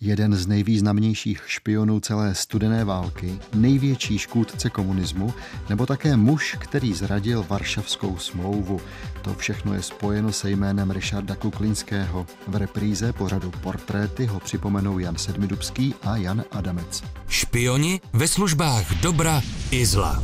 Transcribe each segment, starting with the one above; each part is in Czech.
jeden z nejvýznamnějších špionů celé studené války, největší škůdce komunismu, nebo také muž, který zradil Varšavskou smlouvu. To všechno je spojeno se jménem Richarda Kuklinského. V repríze pořadu Portréty ho připomenou Jan Sedmidubský a Jan Adamec. Špioni ve službách dobra i zla.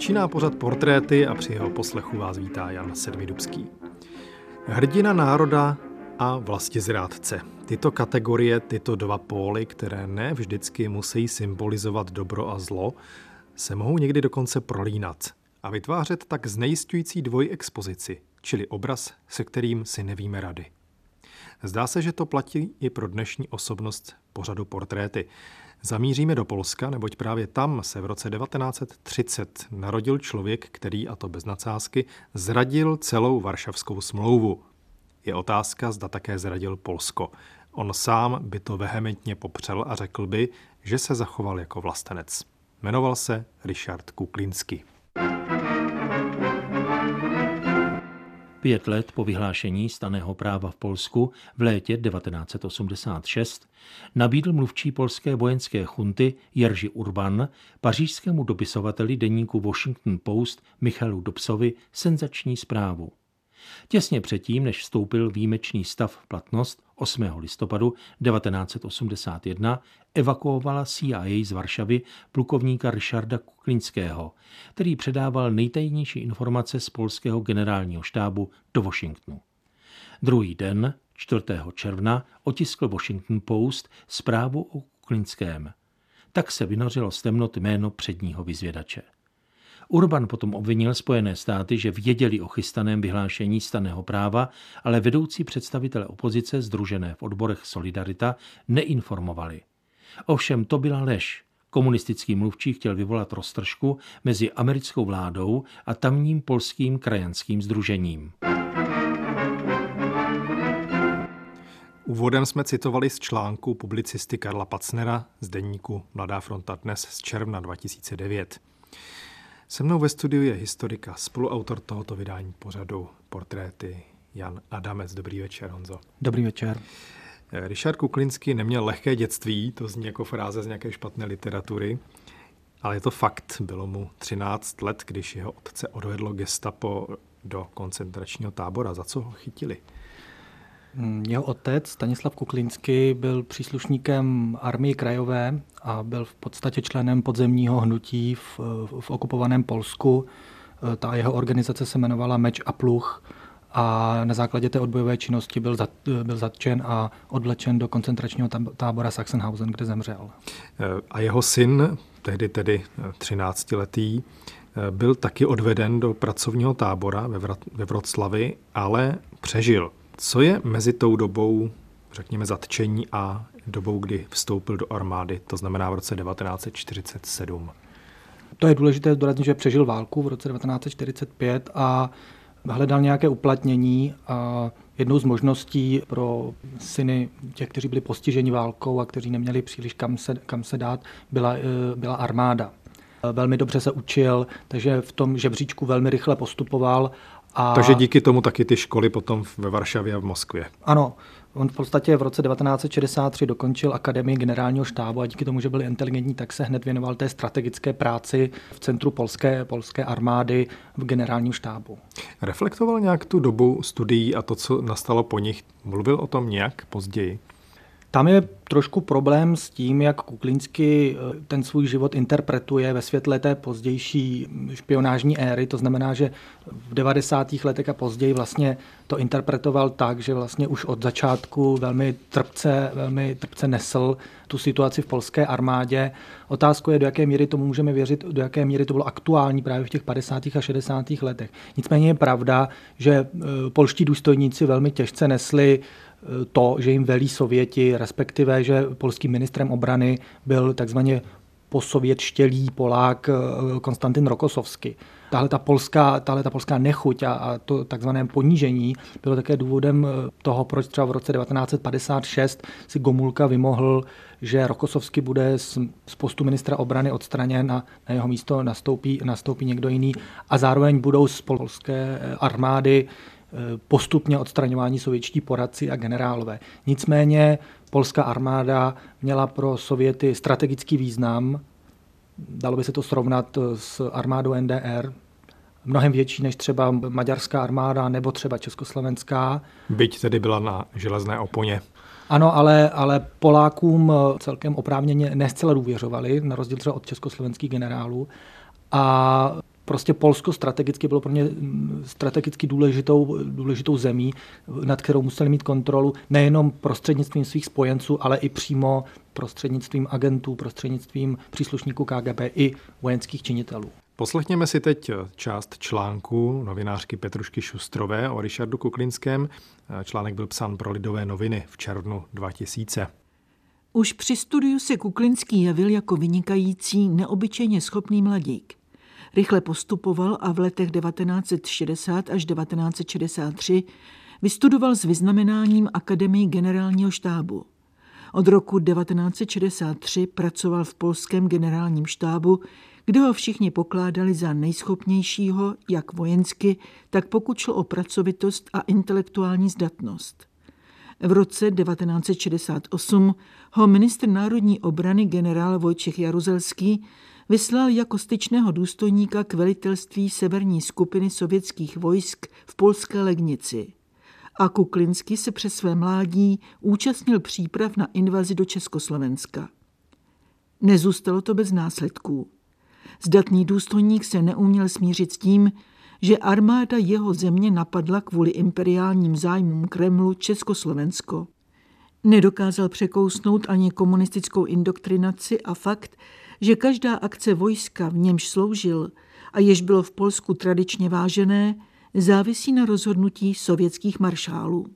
Začíná pořad portréty a při jeho poslechu vás vítá Jan Sedmidubský. Hrdina národa a vlastizrádce. Tyto kategorie, tyto dva póly, které ne vždycky musí symbolizovat dobro a zlo, se mohou někdy dokonce prolínat a vytvářet tak znejistující dvojexpozici, čili obraz, se kterým si nevíme rady. Zdá se, že to platí i pro dnešní osobnost pořadu portréty. Zamíříme do Polska, neboť právě tam se v roce 1930 narodil člověk, který, a to bez nadsázky, zradil celou Varšavskou smlouvu. Je otázka, zda také zradil Polsko. On sám by to vehementně popřel a řekl by, že se zachoval jako vlastenec. Jmenoval se Richard Kuklinsky. Pět let po vyhlášení staného práva v Polsku v létě 1986 nabídl mluvčí polské vojenské chunty Jerzy Urban pařížskému dopisovateli deníku Washington Post Michalu Dobsovi senzační zprávu. Těsně předtím, než vstoupil výjimečný stav v platnost 8. listopadu 1981, evakuovala CIA z Varšavy plukovníka Richarda Kuklinského, který předával nejtajnější informace z polského generálního štábu do Washingtonu. Druhý den, 4. června, otiskl Washington Post zprávu o Kuklinském. Tak se vynořilo z temnot jméno předního vyzvědače. Urban potom obvinil Spojené státy, že věděli o chystaném vyhlášení staného práva, ale vedoucí představitelé opozice združené v odborech Solidarita neinformovali. Ovšem to byla lež. Komunistický mluvčí chtěl vyvolat roztržku mezi americkou vládou a tamním polským krajanským združením. Úvodem jsme citovali z článku publicisty Karla Pacnera z deníku Mladá fronta dnes z června 2009. Se mnou ve studiu je historika, spoluautor tohoto vydání pořadu Portréty Jan Adamec. Dobrý večer, Honzo. Dobrý večer. Eh, Richard Kuklinský neměl lehké dětství, to zní jako fráze z nějaké špatné literatury, ale je to fakt. Bylo mu 13 let, když jeho otce odvedlo gestapo do koncentračního tábora. Za co ho chytili? Mm, jeho otec Stanislav Kuklinsky byl příslušníkem armii krajové a byl v podstatě členem podzemního hnutí v, v okupovaném Polsku. E, ta jeho organizace se jmenovala Meč a Pluch a na základě té odbojové činnosti byl, zat, byl zatčen a odvlečen do koncentračního tábora Sachsenhausen, kde zemřel. E, a jeho syn, tehdy tedy 13-letý, e, byl taky odveden do pracovního tábora ve Vroclavi, ale přežil. Co je mezi tou dobou, řekněme, zatčení a dobou, kdy vstoupil do armády, to znamená v roce 1947? To je důležité zdůraznit, že přežil válku v roce 1945 a hledal nějaké uplatnění a jednou z možností pro syny těch, kteří byli postiženi válkou a kteří neměli příliš kam se, kam se dát, byla, eh, byla armáda. Velmi dobře se učil, takže v tom žebříčku velmi rychle postupoval a... Takže díky tomu taky ty školy potom ve Varšavě a v Moskvě. Ano, on v podstatě v roce 1963 dokončil Akademii generálního štábu a díky tomu, že byl inteligentní, tak se hned věnoval té strategické práci v centru polské, polské armády v generálním štábu. Reflektoval nějak tu dobu studií a to, co nastalo po nich? Mluvil o tom nějak později? Tam je trošku problém s tím, jak Kuklinsky eh, ten svůj život interpretuje ve světle té pozdější špionážní éry. To znamená, že v 90. letech a později vlastně to interpretoval tak, že vlastně už od začátku velmi trpce, velmi trpce nesl tu situaci v polské armádě. Otázka je, do jaké míry tomu můžeme věřit, do jaké míry to bylo aktuální právě v těch 50. a 60. letech. Nicméně je pravda, že eh, polští důstojníci velmi těžce nesli to, že jim velí Sověti, respektive, že polským ministrem obrany byl takzvaně posovětštělý Polák eh, Konstantin Rokosovsky. Tahle ta polská, tahle ta polská nechuť a, a to takzvané ponížení bylo také důvodem eh, toho, proč třeba v roce 1956 si Gomulka vymohl, že Rokosovsky bude z, z postu ministra obrany odstraněn a na jeho místo nastoupí, nastoupí někdo jiný a zároveň budou z polské eh, armády postupně odstraňování sovětští poradci a generálové. Nicméně polská armáda měla pro Sověty strategický význam. Dalo by se to srovnat s armádou NDR, mnohem větší než třeba maďarská armáda nebo třeba československá. Byť tedy byla na železné oponě. Ano, ale, ale Polákům celkem oprávněně nescela důvěřovali, na rozdíl třeba od československých generálů. A prostě Polsko strategicky bylo pro ně mm, strategicky důležitou, důležitou zemí, nad kterou museli mít kontrolu nejenom prostřednictvím svých spojenců, ale i přímo prostřednictvím agentů, prostřednictvím příslušníků KGB i vojenských činitelů. Poslechněme si teď část článku novinářky Petrušky Šustrové o Richardu Kuklinském. Článek byl psán pro Lidové noviny v červnu 2000. Už při studiu se Kuklinský jevil jako vynikající, neobyčejně schopný mladík. Rychle postupoval a v letech 1960 až 1963 vystudoval s vyznamenáním Akademii generálního štábu. Od roku 1963 pracoval v polském generálním štábu, kde ho všichni pokládali za nejschopnějšího, jak vojensky, tak pokud šlo o pracovitost a intelektuální zdatnost. V roce 1968 ho ministr národní obrany generál Vojčech Jaruzelský vyslal jako styčného důstojníka k velitelství severní skupiny sovětských vojsk v polské Legnici. A Kuklinsky se přes své mládí účastnil příprav na invazi do Československa. Nezůstalo to bez následků. Zdatný důstojník se neuměl smířit s tím, že armáda jeho země napadla kvůli imperiálním zájmům Kremlu Československo. Nedokázal překousnout ani komunistickou indoktrinaci a fakt, že každá akce vojska, v němž sloužil a jež bylo v Polsku tradičně vážené, závisí na rozhodnutí sovětských maršálů.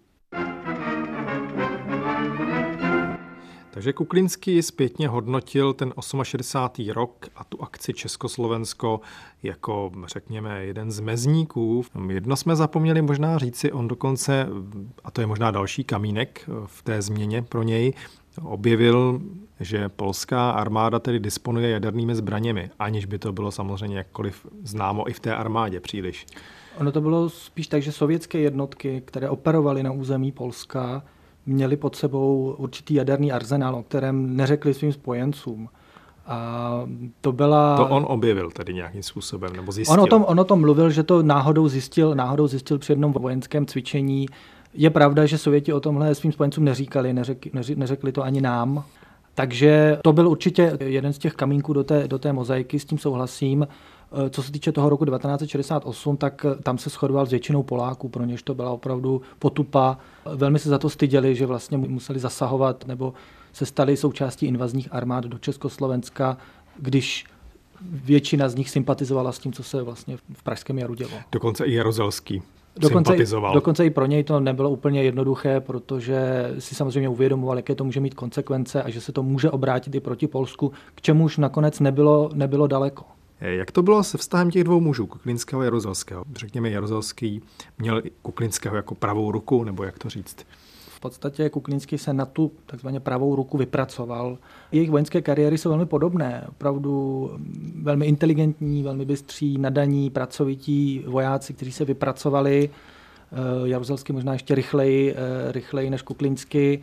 Takže Kuklinský zpětně hodnotil ten 68. rok a tu akci Československo jako, řekněme, jeden z mezníků. Jedno jsme zapomněli možná říci, on dokonce, a to je možná další kamínek v té změně pro něj, objevil, že polská armáda tedy disponuje jadernými zbraněmi, aniž by to bylo samozřejmě jakkoliv známo i v té armádě příliš. Ono to bylo spíš tak, že sovětské jednotky, které operovaly na území Polska, měli pod sebou určitý jaderný arzenál, o kterém neřekli svým spojencům. A to byla... To on objevil tedy nějakým způsobem, nebo zjistil? On o tom, on o tom mluvil, že to náhodou zjistil, náhodou zjistil při jednom vojenském cvičení. Je pravda, že Sověti o tomhle svým spojencům neříkali, neřek, neřekli to ani nám. Takže to byl určitě jeden z těch kamínků do té, do té mozaiky, s tím souhlasím. Eh, co se týče toho roku 1968, tak eh, tam se shodoval s většinou Poláků, pro něž to byla opravdu potupa. Velmi se za to styděli, že vlastně museli zasahovat nebo se stali součástí invazních armád do Československa, když většina z nich sympatizovala s tím, co se vlastně v Pražském jaru dělo. Dokonce i Jarozelský dokonce, i, dokonce i pro něj to nebylo úplně jednoduché, protože si samozřejmě uvědomoval, jaké to může mít konsekvence a že se to může obrátit i proti Polsku, k čemuž nakonec nebylo, nebylo daleko. Jak to bylo se vztahem těch dvou mužů, Kuklinského a Jaruzelského? Řekněme, Jaruzelský měl Kuklinského jako pravou ruku, nebo jak to říct? Podstatě Kuklinský se na tu takzvaně pravou ruku vypracoval. Jejich vojenské kariéry jsou velmi podobné. Opravdu velmi inteligentní, velmi bystří, nadaní, pracovití vojáci, kteří se vypracovali. Eh, Jaruzelský možná ještě rychleji, eh, rychleji než Kuklinsky.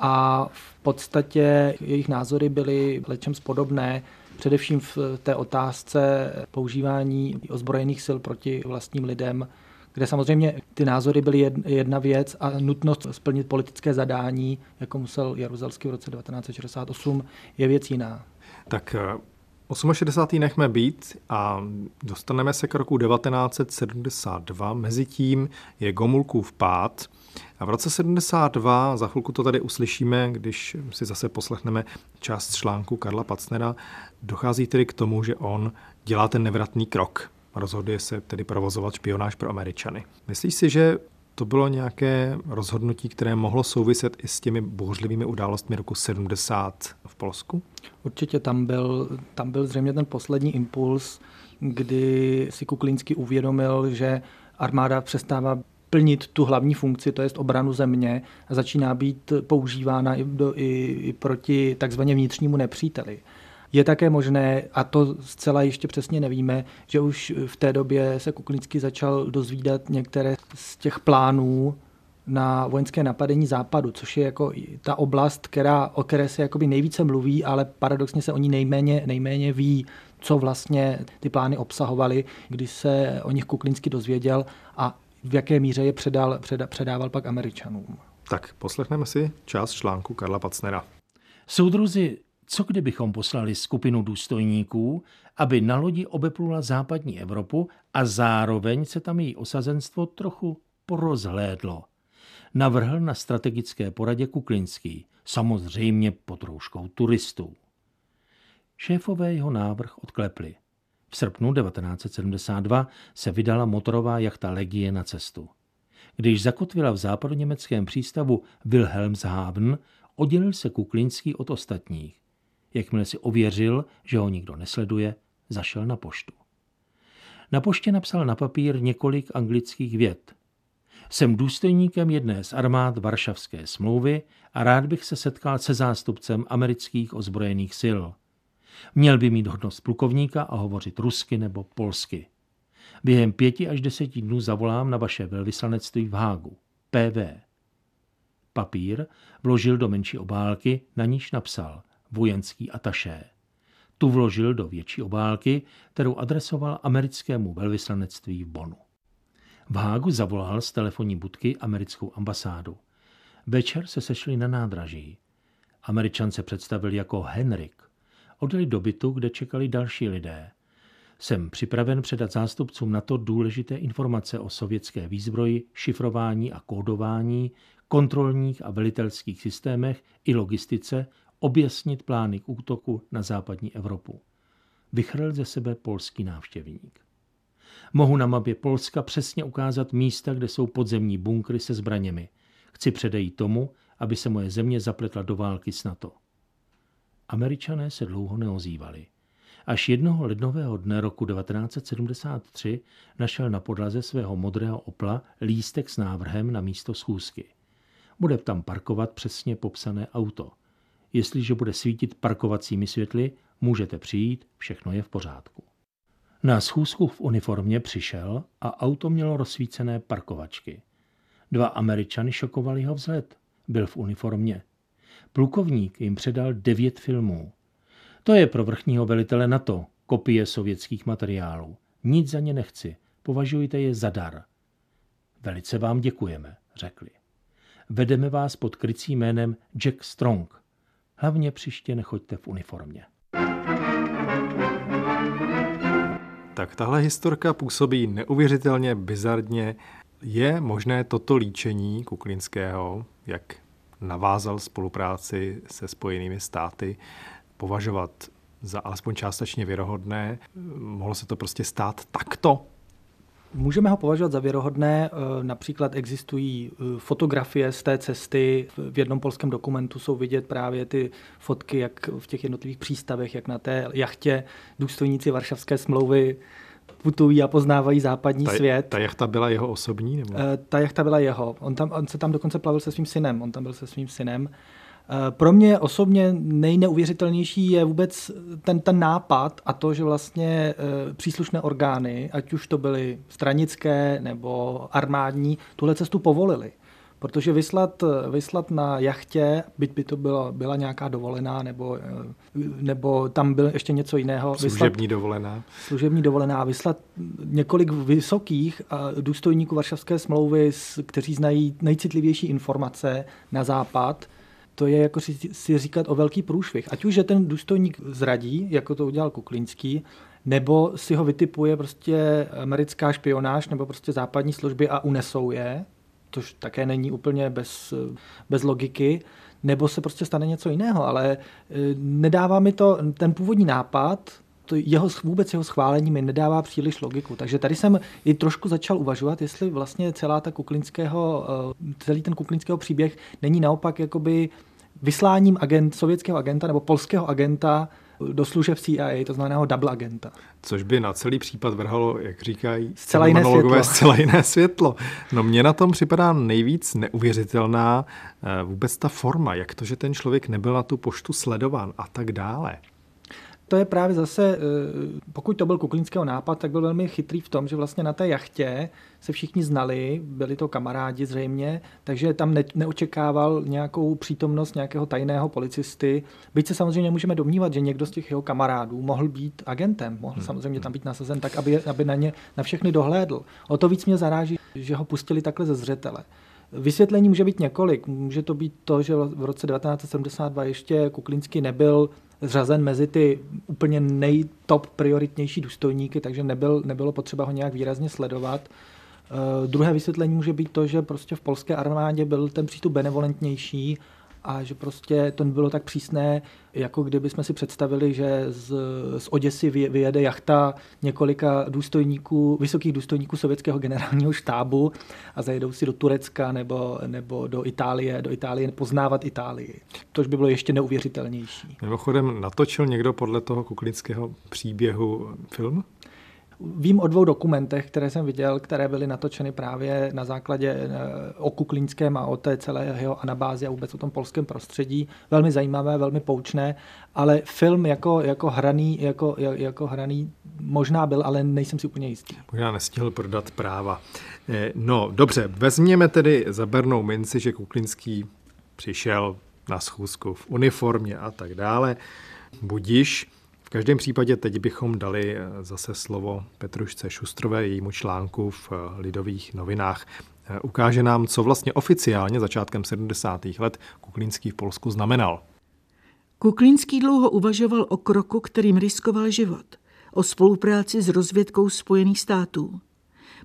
A v podstatě jejich názory byly lečem podobné především v té otázce používání ozbrojených sil proti vlastním lidem, kde samozřejmě ty názory byly jedna věc a nutnost splnit politické zadání, jako musel Jaruzelský v roce 1968, je věc jiná. Tak 68. Eh, nechme být a dostaneme se k roku 1972. Mezitím je Gomulkův pád. A v roce 72, za chvilku to tady uslyšíme, když si zase poslechneme část článku Karla Pacnera, dochází tedy k tomu, že on dělá ten nevratný krok. Rozhoduje se tedy provozovat špionáž pro Američany. Myslíš si, že To bylo nějaké rozhodnutí, které mohlo souviset i s těmi bouřlivými událostmi roku 70 v Polsku? Určitě tam byl, tam byl zřejmě ten poslední impuls, kdy si Kuklínský uvědomil, že armáda přestává plnit tu hlavní funkci, to je obranu země, a začíná být používána i, do, i, i proti takzvaně vnitřnímu nepříteli. Je také možné, a to zcela ještě přesně nevíme, že už v té době se Kuklický začal dozvídat některé z těch plánů na vojenské napadení západu, což je jako ta oblast, která, o které se jakoby nejvíce mluví, ale paradoxně se o ní nejméně, nejméně ví, co vlastně ty plány obsahovaly, když se o nich Kuklinsky dozvěděl a v jaké míře je předal, předa, předával pak Američanům. Tak poslechneme si část článku Karla Pacnera. Soudruzi, co kdybychom poslali skupinu důstojníků, aby na lodi obeplula západní Evropu a zároveň se tam její osazenstvo trochu porozhlédlo? Navrhl na strategické poradě Kuklinský, samozřejmě pod rouškou turistů. Šéfové jeho návrh odklepli. V srpnu 1972 se vydala motorová jachta Legie na cestu. Když zakotvila v západoněmeckém přístavu Wilhelmshaven, oddělil se Kuklinský od ostatních. Jakmile si ověřil, že ho nikdo nesleduje, zašel na poštu. Na poště napsal na papír několik anglických vět. Jsem důstojníkem jedné z armád Varšavské smlouvy a rád bych se setkal se zástupcem amerických ozbrojených sil. Měl by mít hodnost plukovníka a hovořit rusky nebo polsky. Během pěti až deseti dnů zavolám na vaše velvyslanectví v Hágu. PV. Papír vložil do menší obálky, na níž napsal vojenský ataše. Tu vložil do větší obálky, kterou adresoval americkému velvyslanectví v Bonu. V Hágu zavolal z telefonní budky americkou ambasádu. Večer se sešli na nádraží. Američan se představil jako Henrik. Odjeli do bytu, kde čekali další lidé. Jsem připraven předat zástupcům na to důležité informace o sovětské výzbroji, šifrování a kódování, kontrolních a velitelských systémech i logistice, objasnit plány k útoku na západní Evropu. Vychrl ze sebe polský návštěvník. Mohu na mapě Polska přesně ukázat místa, kde jsou podzemní bunkry se zbraněmi. Chci předejít tomu, aby se moje země zapletla do války s NATO. Američané se dlouho neozývali. Až jednoho lednového dne roku 1973 našel na podlaze svého modrého opla lístek s návrhem na místo schůzky. Bude tam parkovat přesně popsané auto. Jestliže bude svítit parkovacími světly, můžete přijít, všechno je v pořádku. Na schůzku v uniformě přišel a auto mělo rozsvícené parkovačky. Dva američany šokovali ho vzhled. Byl v uniformě. Plukovník jim předal devět filmů. To je pro vrchního velitele NATO, kopie sovětských materiálů. Nic za ně nechci, považujte je za dar. Velice vám děkujeme, řekli. Vedeme vás pod krycím jménem Jack Strong. Hlavně příště nechoďte v uniformě. Tak tahle historka působí neuvěřitelně bizarně. Je možné toto líčení Kuklinského, jak navázal spolupráci se spojenými státy, považovat za alespoň částečně věrohodné? Mohlo se to prostě stát takto? Můžeme ho považovat za věrohodné. Eh, například existují eh, fotografie z té cesty. V jednom polském dokumentu jsou vidět právě ty fotky, jak v těch jednotlivých přístavech, jak na té jachtě důstojníci Varšavské smlouvy putují a poznávají západní ta, svět. Ta jachta byla jeho osobní? Nebo? Eh, ta jachta byla jeho. On, tam, on se tam dokonce plavil se svým synem. On tam byl se svým synem. Eh, pro mě osobně nejneuvěřitelnější je vůbec ten, ten nápad a to, že vlastně eh, příslušné orgány, ať už to byly stranické nebo armádní, tuhle cestu povolili. Protože vyslat, vyslat na jachtě, byť by to byla, byla nějaká dovolená, nebo, nebo tam byl ještě něco jiného. Služební vyslat, dovolená. Služební dovolená. Vyslat několik vysokých důstojníků Varšavské smlouvy, kteří znají nejcitlivější informace na západ, to je jako si říkat o velký průšvih. Ať už, že ten důstojník zradí, jako to udělal Kuklinský, nebo si ho vytipuje prostě americká špionáž nebo prostě západní služby a unesou je, což také není úplně bez, bez logiky, nebo se prostě stane něco jiného, ale e, nedává mi to, ten původní nápad to jeho, vůbec jeho schválení mi nedává příliš logiku. Takže tady jsem i trošku začal uvažovat, jestli vlastně celá ta kuklinského, eh, celý ten kuklinského příběh není naopak jakoby vysláním agent, sovětského agenta nebo polského agenta do služeb CIA, to znamená double agenta. Což by na celý případ vrhalo, jak říkají zcela jiné světlo. zcela jiné světlo. No mně na tom připadá nejvíc neuvěřitelná eh, vůbec ta forma, jak to, že ten člověk nebyl na tu poštu sledován a tak dále to je právě zase, eh, pokud to byl Kuklínského nápad, tak byl velmi chytrý v tom, že vlastně na té jachtě se všichni znali, byli to kamarádi zřejmě, takže tam ne, neočekával nějakou přítomnost nějakého tajného policisty. Byť se samozřejmě můžeme domnívat, že někdo z těch jeho kamarádů mohl být agentem, mohl hmm. samozřejmě tam být nasazen tak, aby, aby na ně na všechny dohlédl. O to víc mě zaráží, že ho pustili takhle ze zřetele. Vysvětlení může být několik. Může to být to, že v roce 1972 ještě Kuklinský nebyl zřazen mezi ty úplně nejtop prioritnější důstojníky, takže nebyl, nebylo potřeba ho nějak výrazně sledovat. Uh, druhé vysvětlení může být to, že prostě v polské armádě byl ten přístup benevolentnější a že prostě to nebylo tak přísné, jako kdyby jsme si představili, že z, z Oděsy vyjede jachta několika důstojníků, vysokých důstojníků sovětského generálního štábu a zajedou si do Turecka nebo, nebo do Itálie, do Itálie poznávat Itálii. Tož by bylo ještě neuvěřitelnější. Mimochodem, natočil někdo podle toho kuklického příběhu film? Vím o dvou dokumentech, které jsem viděl, které byly natočeny právě na základě eh, o Kuklínském a o té celé jeho anabázi a vůbec o tom polském prostředí. Velmi zajímavé, velmi poučné, ale film jako, jako, hraný, jako, jako hraný možná byl, ale nejsem si úplně jistý. Možná nestihl prodat práva. Eh, no, dobře, vezměme tedy za bernou minci, že Kuklínský přišel na schůzku v uniformě a tak dále. Budiš, každém případě teď bychom dali eh, zase slovo Petrušce Šustrové, jejímu článku v eh, Lidových novinách. Eh, ukáže nám, co vlastně oficiálně začátkem 70. let Kuklínský v Polsku znamenal. Kuklínský dlouho uvažoval o kroku, kterým riskoval život, o spolupráci s rozvědkou Spojených států.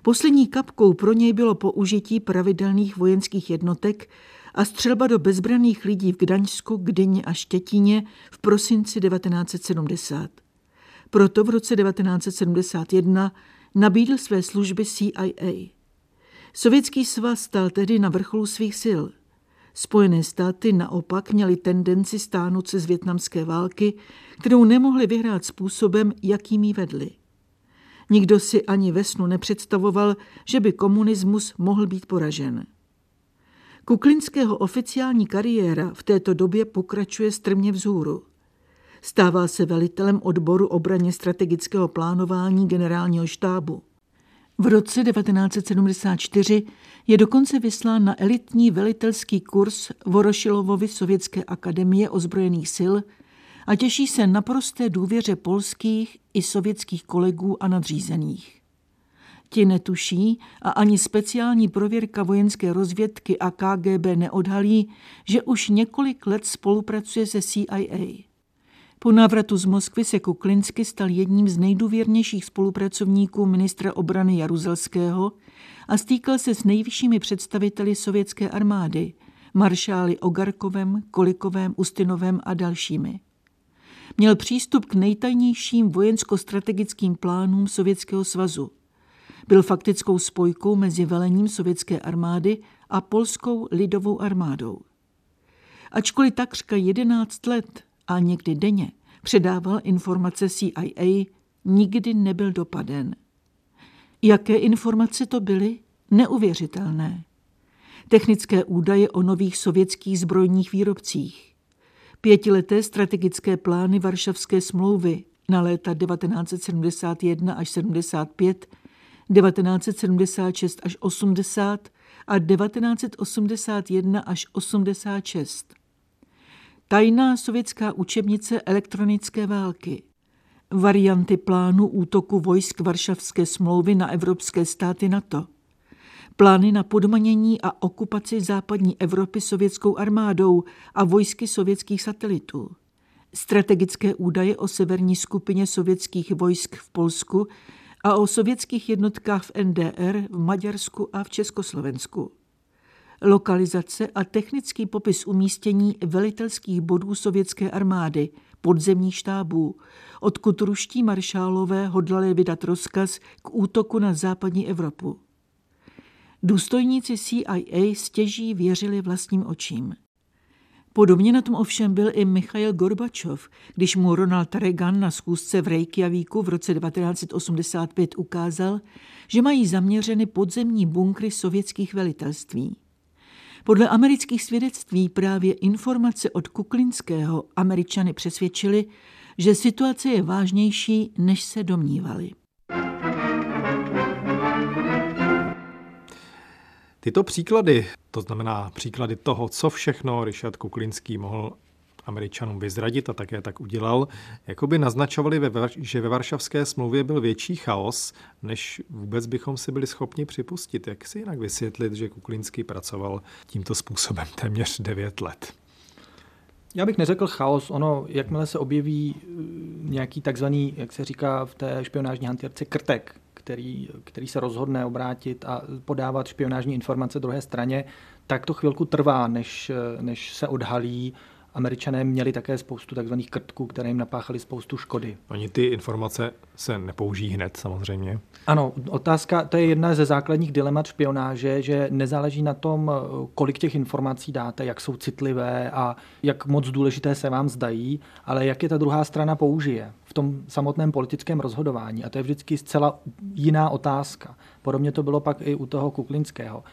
Poslední kapkou pro něj bylo použití pravidelných vojenských jednotek a střelba do bezbraných lidí v Gdaňsku, Gdyni a Štětíně v prosinci 1970. Proto v roce 1971 nabídl své služby CIA. Sovětský svaz stal tedy na vrcholu svých sil. Spojené státy naopak měly tendenci stáhnout se z větnamské války, kterou nemohli vyhrát způsobem, jakým ji vedli. Nikdo si ani ve snu nepředstavoval, že by komunismus mohl být poražen. Kuklinského oficiální kariéra v této době pokračuje strmě vzhůru. Stává se velitelem odboru obraně strategického plánování generálního štábu. V roce 1974 je dokonce vyslán na elitní velitelský kurz Vorošilovovi Sovětské akademie ozbrojených sil a těší se naprosté důvěře polských i sovětských kolegů a nadřízených. Ti netuší a ani speciální prověrka vojenské rozvědky a KGB neodhalí, že už několik let spolupracuje se CIA. Po návratu z Moskvy se Kuklinsky stal jedním z nejdůvěrnějších spolupracovníků ministra obrany Jaruzelského a stýkal se s nejvyššími představiteli sovětské armády, maršály Ogarkovem, Kolikovem, Ustinovem a dalšími. Měl přístup k nejtajnějším vojensko-strategickým plánům Sovětského svazu – byl faktickou spojkou mezi velením sovětské armády a polskou lidovou armádou. Ačkoliv takřka 11 let a někdy denně předával informace CIA, nikdy nebyl dopaden. Jaké informace to byly? Neuvěřitelné. Technické údaje o nových sovětských zbrojních výrobcích. Pětileté strategické plány Varšavské smlouvy na léta 1971 až 75 1976 až 80 a 1981 až 86. Tajná sovětská učebnice elektronické války. Varianty plánu útoku vojsk Varšavské smlouvy na evropské státy NATO. Plány na podmanění a okupaci západní Evropy sovětskou armádou a vojsky sovětských satelitů strategické údaje o severní skupině sovětských vojsk v Polsku a o sovětských jednotkách v NDR, v Maďarsku a v Československu. Lokalizace a technický popis umístění velitelských bodů sovětské armády podzemních štábů, odkud ruští maršálové hodlali vydat rozkaz k útoku na západní Evropu. Důstojníci CIA stěží věřili vlastním očím. Podobně na tom ovšem byl i Michail Gorbačov, když mu Ronald Reagan na schůzce v Reykjavíku v roce 1985 ukázal, že mají zaměřeny podzemní bunkry sovětských velitelství. Podle amerických svědectví právě informace od Kuklinského američany přesvědčili, že situace je vážnější, než se domnívali. Tyto příklady, to znamená příklady toho, co všechno Richard Kuklinský mohl Američanům vyzradit a také tak udělal, jako by naznačovali, že ve Varšavské smlouvě byl větší chaos, než vůbec bychom si byli schopni připustit. Jak si jinak vysvětlit, že Kuklinský pracoval tímto způsobem téměř 9 let? Já bych neřekl chaos. Ono, jakmile se objeví eh, nějaký takzvaný, jak se říká v té špionážní hantýrce, krtek, který, který se rozhodne obrátit a podávat špionážní informace druhé straně, tak to chvilku trvá, než, než se odhalí Američané měli také spoustu takzvaných krtků, které jim napáchali spoustu škody. Oni ty informace se nepoužijí hned samozřejmě. Ano, otázka, to je jedna ze základních dilemat špionáže, že nezáleží na tom, kolik těch informací dáte, jak jsou citlivé a jak moc důležité se vám zdají, ale jak je ta druhá strana použije v tom samotném politickém rozhodování. A to je vždycky zcela jiná otázka. Podobně to bylo pak i u toho Kuklinského.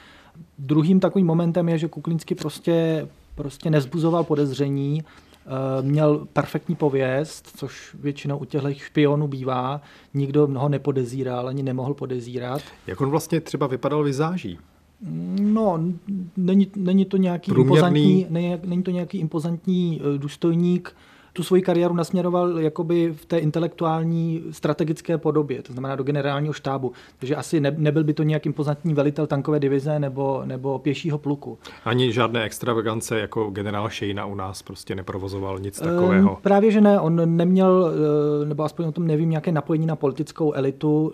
Druhým takovým momentem je, že Kuklinsky prostě prostě nezbuzoval podezření, eh, měl perfektní pověst, což většinou u těchto špionů bývá. Nikdo mnoho nepodezíral, ani nemohl podezírat. Jak on vlastně třeba vypadal vizáží? No, není, není to nějaký impozantní, ne, není to nějaký impozantní eh, důstojník, tu svoji kariéru nasměroval jakoby v té intelektuální strategické podobě, to znamená do generálního štábu. Takže asi ne, nebyl by to nějak impozantní velitel tankové divize nebo, nebo pěšího pluku. Ani žádné extravagance jako generál Šejna u nás prostě neprovozoval nic takového. E, právě, že ne. On neměl, eh, nebo aspoň o tom nevím, nějaké napojení na politickou elitu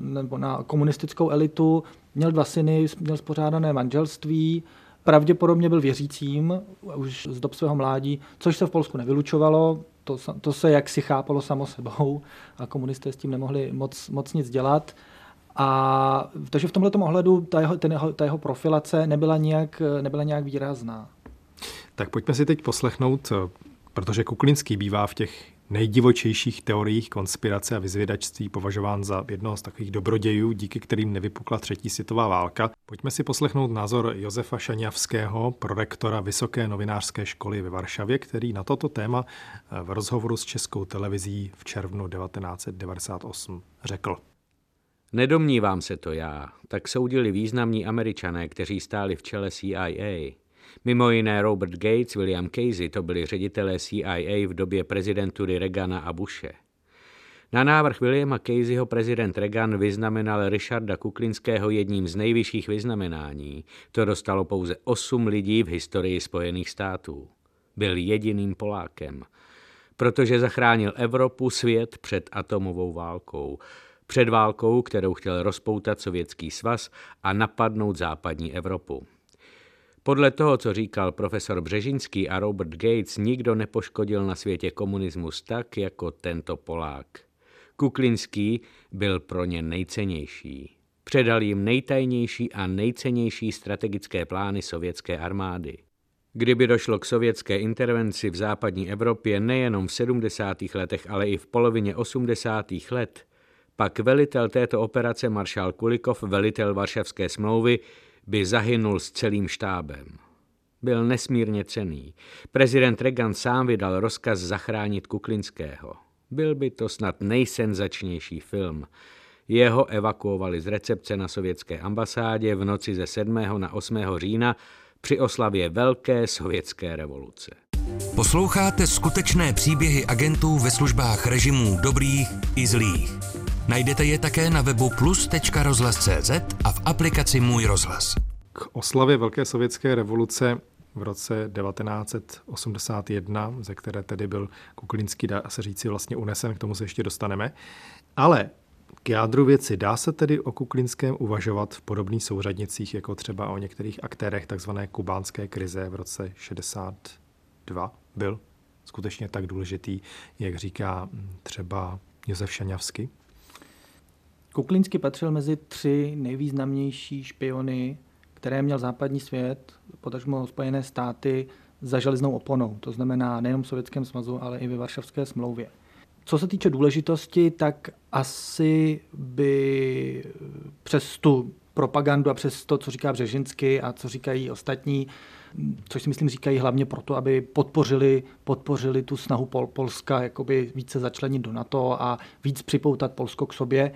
nebo na komunistickou elitu. Měl dva syny, měl spořádané manželství, Pravděpodobně byl věřícím už z dob svého mládí, což se v Polsku nevylučovalo, to, to se jaksi chápalo samo sebou a komunisté s tím nemohli moc, moc nic dělat. A takže v tomto ohledu ta jeho, ten jeho, ta jeho profilace nebyla nějak, nebyla nějak výrazná. Tak pojďme si teď poslechnout, protože Kuklinský bývá v těch nejdivočejších teoriích konspirace a vyzvědačství považován za jednoho z takových dobrodějů, díky kterým nevypukla třetí světová válka. Pojďme si poslechnout názor Josefa Šaňavského, prorektora Vysoké novinářské školy ve Varšavě, který na toto téma v rozhovoru s českou televizí v červnu 1998 řekl. Nedomnívám se to já, tak soudili významní američané, kteří stáli v čele CIA. Mimo jiné Robert Gates, William Casey, to byli ředitelé CIA v době prezidentury Reagana a Bushe. Na návrh Williama Caseyho prezident Reagan vyznamenal Richarda Kuklinského jedním z nejvyšších vyznamenání. To dostalo pouze osm lidí v historii Spojených států. Byl jediným Polákem. Protože zachránil Evropu, svět před atomovou válkou. Před válkou, kterou chtěl rozpoutat Sovětský svaz a napadnout západní Evropu. Podle toho, co říkal profesor Břežinský a Robert Gates, nikdo nepoškodil na světě komunismus tak, jako tento Polák. Kuklinský byl pro ně nejcennější. Předal jim nejtajnější a nejcennější strategické plány sovětské armády. Kdyby došlo k sovětské intervenci v západní Evropě nejenom v 70. letech, ale i v polovině 80. let, pak velitel této operace maršál Kulikov, velitel Varšavské smlouvy, by zahynul s celým štábem. Byl nesmírně cený. Prezident Reagan sám vydal rozkaz zachránit Kuklinského. Byl by to snad nejsenzačnější film. Jeho evakuovali z recepce na sovětské ambasádě v noci ze 7. na 8. října při oslavě Velké sovětské revoluce. Posloucháte skutečné příběhy agentů ve službách režimů dobrých i zlých. Najdete je také na webu plus.rozhlas.cz a v aplikaci Můj rozhlas. K oslavě Velké sovětské revoluce v roce 1981, ze které tedy byl Kuklinský, dá se říci, vlastně unesen, k tomu se ještě dostaneme. Ale k jádru věci dá se tedy o Kuklinském uvažovat v podobných souřadnicích, jako třeba o některých aktérech tzv. kubánské krize v roce 62 byl skutečně tak důležitý, jak říká třeba Josef Šaňavsky? Kuklinsky patřil mezi tři nejvýznamnější špiony, které měl západní svět, potažmo Spojené státy, za železnou oponou. To znamená nejenom v Sovětském svazu, ale i ve Varšavské smlouvě. Co se týče důležitosti, tak asi by přes tu propagandu a přes to, co říká Břežinsky a co říkají ostatní, což si myslím říkají hlavně proto, aby podpořili, podpořili tu snahu Pol- Polska jakoby více začlenit do NATO a víc připoutat Polsko k sobě,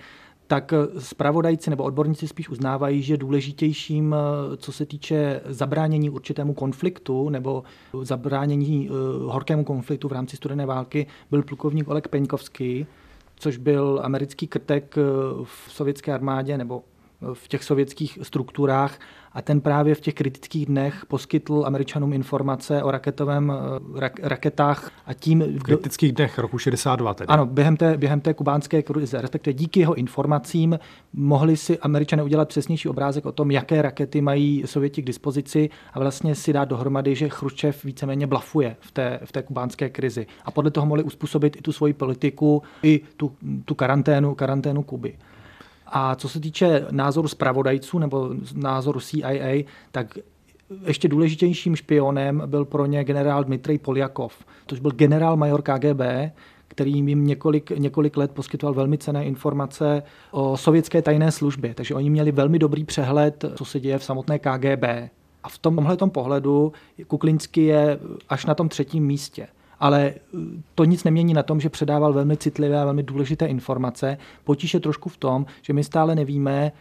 tak zpravodajci nebo odborníci spíš uznávají, že důležitějším, co se týče zabránění určitému konfliktu nebo zabránění uh, horkému konfliktu v rámci studené války, byl plukovník Oleg Peňkovský, což byl americký krtek eh, v sovětské armádě nebo v těch sovětských strukturách a ten právě v těch kritických dnech poskytl Američanům informace o raketovém eh, rak, raketách a tím... V kritických dnech roku 62 tedy. Ano, během té, během té kubánské krize, respektive díky jeho informacím mohli si Američané udělat přesnější obrázek o tom, jaké rakety mají Sověti k dispozici a vlastně si dát dohromady, že Chruščev víceméně blafuje v té, v té kubánské krizi. A podle toho mohli uspůsobit i tu svoji politiku, i tu, tu karanténu, karanténu Kuby. A co se týče názoru zpravodajců nebo názoru CIA, tak ještě důležitějším špionem byl pro ně generál Dmitrij Poljakov, což byl generál major KGB, který jim několik, několik let poskytoval velmi cené informace o sovětské tajné službě. Takže oni měli velmi dobrý přehled, co se děje v samotné KGB. A v tomhle pohledu Kuklinsky je až na tom třetím místě ale eh, to nic nemění na tom, že předával velmi citlivé a velmi důležité informace. Potíž je trošku v tom, že my stále nevíme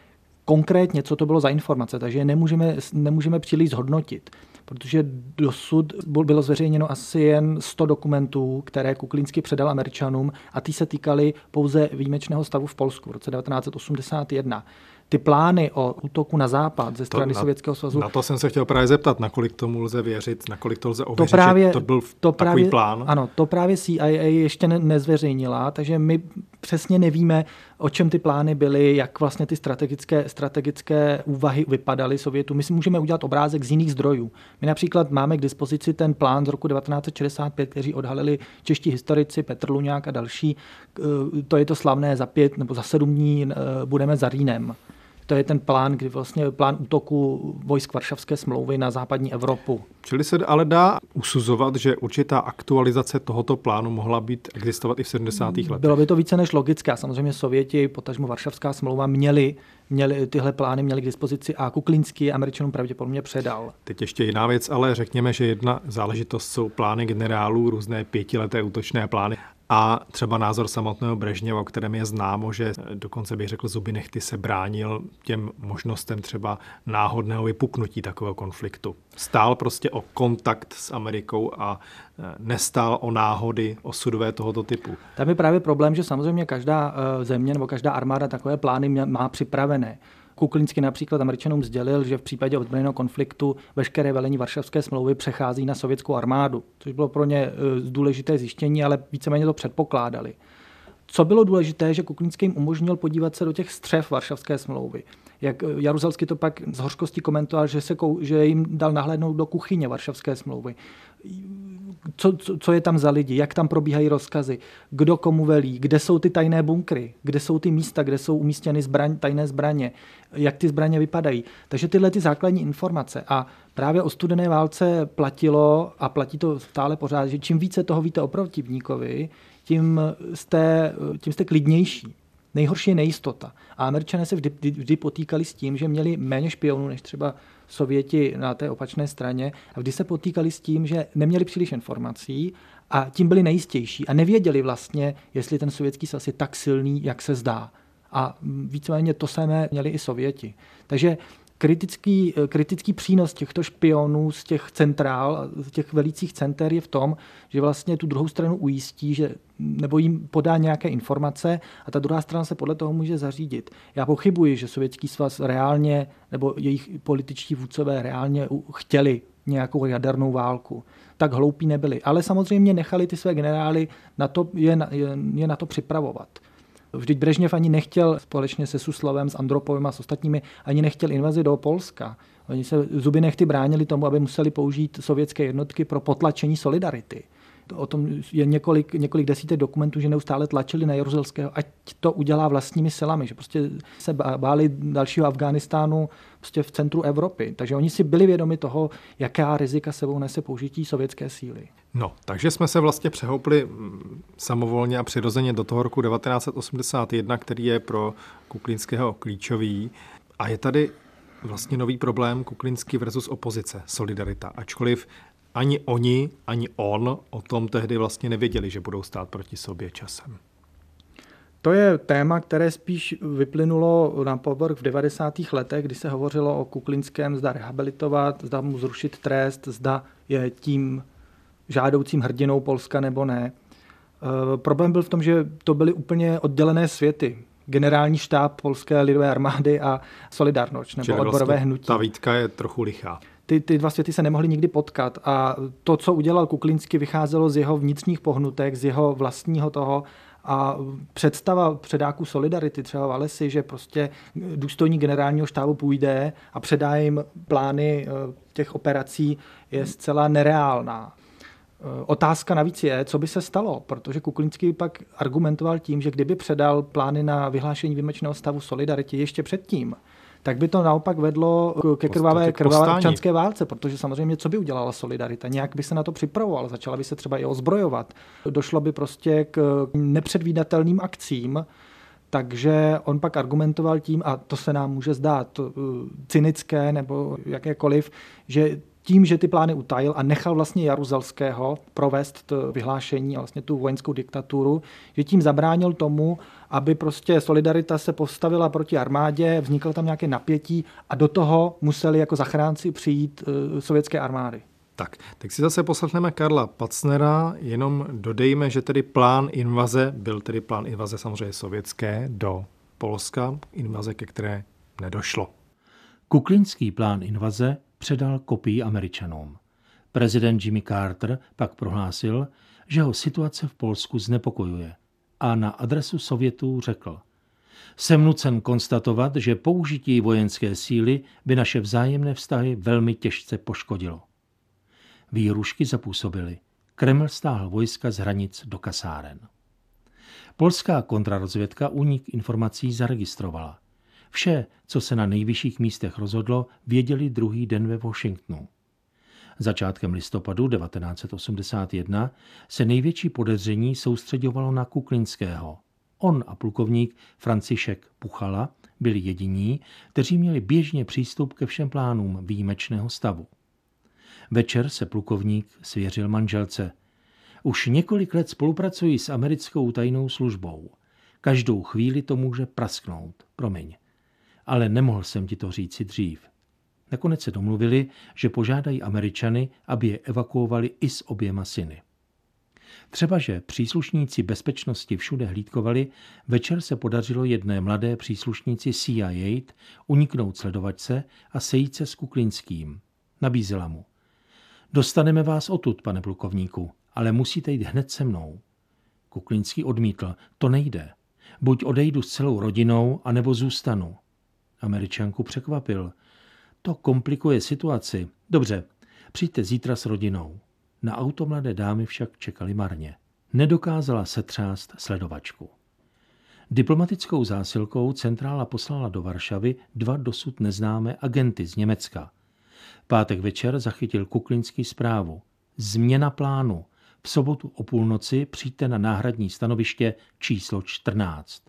konkrétně, co to bylo za informace, takže nemůžeme, nemůžeme příliš zhodnotit protože dosud bylo zveřejněno asi jen 100 dokumentů, které Kuklinsky předal Američanům a ty se týkaly pouze výjimečného stavu v Polsku v roce 1981 ty plány o útoku na západ ze strany to, Sovětského svazu. Na to jsem se chtěl právě zeptat, nakolik tomu lze věřit, nakolik to lze ověřit, to, právě, že to byl to takový právě, plán. Ano, to právě CIA ještě ne, nezveřejnila, takže my přesně nevíme, o čem ty plány byly, jak vlastně ty strategické, strategické úvahy vypadaly Sovětu. My si můžeme udělat obrázek z jiných zdrojů. My například máme k dispozici ten plán z roku 1965, který odhalili čeští historici Petr Luňák a další. To je to slavné za pět nebo za sedm dní eh, budeme za Rýnem. To je ten plán, kdy vlastně plán útoku vojsk Varšavské smlouvy na západní Evropu. Čili se ale dá usuzovat, že určitá aktualizace tohoto plánu mohla být existovat i v 70. letech. Bylo by to více než logické. Samozřejmě Sověti, potažmo Varšavská smlouva, měli, měli tyhle plány měli k dispozici a Kuklinský Američanům pravděpodobně předal. Teď ještě jiná věc, ale řekněme, že jedna záležitost jsou plány generálů, různé pětileté útočné plány a třeba názor samotného Brežněva, o kterém je známo, že dokonce bych řekl zuby nechty se bránil těm možnostem třeba náhodného vypuknutí takového konfliktu. Stál prostě o kontakt s Amerikou a e, nestál o náhody osudové tohoto typu. Tam je právě problém, že samozřejmě každá e, země nebo každá armáda takové plány má připravené. Kuklinsky například Američanům sdělil, že v případě ozbrojeného konfliktu veškeré velení Varšavské smlouvy přechází na sovětskou armádu, což bylo pro ně e, důležité zjištění, ale víceméně to předpokládali. Co bylo důležité, že Kuklinský jim umožnil podívat se do těch střev Varšavské smlouvy. Jak Jaruzelsky to pak z hořkosti komentoval, že, se, že jim dal nahlédnout do kuchyně Varšavské smlouvy co, co, co je tam za lidi, jak tam probíhají rozkazy, kdo komu velí, kde jsou ty tajné bunkry, kde jsou ty místa, kde jsou umístěny zbraň, tajné zbraně, jak ty zbraně vypadají. Takže tyhle ty základní informace. A právě o studené válce platilo a platí to stále pořád, že čím více toho víte o protivníkovi, tím jste, tím jste klidnější. Nejhorší je nejistota. A američané se vždy, vždy potýkali s tím, že měli méně špionů než třeba Sověti na té opačné straně a vždy se potýkali s tím, že neměli příliš informací a tím byli nejistější a nevěděli vlastně, jestli ten sovětský svaz je tak silný, jak se zdá. A víceméně to samé měli i Sověti. Takže kritický, kritický přínos těchto špionů z těch centrál, z těch velicích center je v tom, že vlastně tu druhou stranu ujistí, že nebo jim podá nějaké informace a ta druhá strana se podle toho může zařídit. Já pochybuji, že Sovětský svaz reálně nebo jejich političtí vůdcové reálně chtěli nějakou jadernou válku. Tak hloupí nebyli. Ale samozřejmě nechali ty své generály na to, je, je, je na to připravovat. Vždyť Brežněv ani nechtěl společně se Suslovem, s Andropovem a s ostatními, ani nechtěl invazi do Polska. Oni se zuby nechty bránili tomu, aby museli použít sovětské jednotky pro potlačení solidarity. o tom je několik, několik desítek dokumentů, že neustále tlačili na Jaruzelského, ať to udělá vlastními silami, že prostě se báli dalšího Afghánistánu prostě v centru Evropy. Takže oni si byli vědomi toho, jaká rizika sebou nese použití sovětské síly. No, takže jsme se vlastně přehoupli mm, samovolně a přirozeně do toho roku 1981, který je pro Kuklínského klíčový. A je tady vlastně nový problém Kuklinský versus opozice, solidarita. Ačkoliv ani oni, ani on o tom tehdy vlastně nevěděli, že budou stát proti sobě časem. To je téma, které spíš vyplynulo na povrch v 90. letech, kdy se hovořilo o Kuklinském, zda rehabilitovat, zda mu zrušit trest, zda je tím žádoucím hrdinou Polska nebo ne. E, problém byl v tom, že to byly úplně oddělené světy. Generální štáb Polské lidové armády a Solidarność, nebo Čili odborové vlastně hnutí. Ta výtka je trochu lichá ty, ty dva světy se nemohly nikdy potkat a to, co udělal Kuklinsky, vycházelo z jeho vnitřních pohnutek, z jeho vlastního toho a představa předáků Solidarity třeba v Alesi, že prostě důstojník generálního štábu půjde a předá jim plány eh, těch operací, je zcela nereálná. Eh, otázka navíc je, co by se stalo, protože Kuklinský pak argumentoval tím, že kdyby předal plány na vyhlášení výjimečného stavu Solidarity ještě předtím, tak by to naopak vedlo ke krvavé, krvavé občanské válce, protože samozřejmě co by udělala Solidarita? Nějak by se na to připravovala, začala by se třeba i ozbrojovat. Došlo by prostě k nepředvídatelným akcím, takže on pak argumentoval tím, a to se nám může zdát uh, cynické nebo jakékoliv, že tím, že ty plány utajil a nechal vlastně Jaruzelského provést to vyhlášení a vlastně tu vojenskou diktaturu, že tím zabránil tomu, aby prostě solidarita se postavila proti armádě, vzniklo tam nějaké napětí a do toho museli jako zachránci přijít uh, sovětské armády. Tak, tak si zase poslechneme Karla Pacnera, jenom dodejme, že tedy plán invaze byl tedy plán invaze samozřejmě sovětské do Polska, invaze, ke které nedošlo. Kuklinský plán invaze předal kopii Američanům. Prezident Jimmy Carter pak prohlásil, že ho situace v Polsku znepokojuje a na adresu Sovětů řekl Jsem nucen konstatovat, že použití vojenské síly by naše vzájemné vztahy velmi těžce poškodilo. Výrušky zapůsobily. Kreml stáhl vojska z hranic do kasáren. Polská kontrarozvědka únik informací zaregistrovala. Vše, co se na nejvyšších místech rozhodlo, věděli druhý den ve Washingtonu. Začátkem listopadu 1981 se největší podezření soustředovalo na Kuklinského. On a plukovník Francišek Puchala byli jediní, kteří měli běžně přístup ke všem plánům výjimečného stavu. Večer se plukovník svěřil manželce. Už několik let spolupracuji s americkou tajnou službou. Každou chvíli to může prasknout. Promiň ale nemohl jsem ti to říci dřív. Nakonec se domluvili, že požádají Američany, aby je evakuovali i s oběma syny. Třeba, že příslušníci bezpečnosti všude hlídkovali, večer se podařilo jedné mladé příslušníci CIA uniknout sledovačce a sejít se s Kuklinským. Nabízela mu. Dostaneme vás odtud, pane plukovníku, ale musíte jít hned se mnou. Kuklinský odmítl. To nejde. Buď odejdu s celou rodinou, anebo zůstanu. Američanku překvapil. To komplikuje situaci. Dobře, přijďte zítra s rodinou. Na auto mladé dámy však čekali marně. Nedokázala setřást sledovačku. Diplomatickou zásilkou centrála poslala do Varšavy dva dosud neznámé agenty z Německa. Pátek večer zachytil Kuklinský zprávu. Změna plánu. V sobotu o půlnoci přijďte na náhradní stanoviště číslo 14.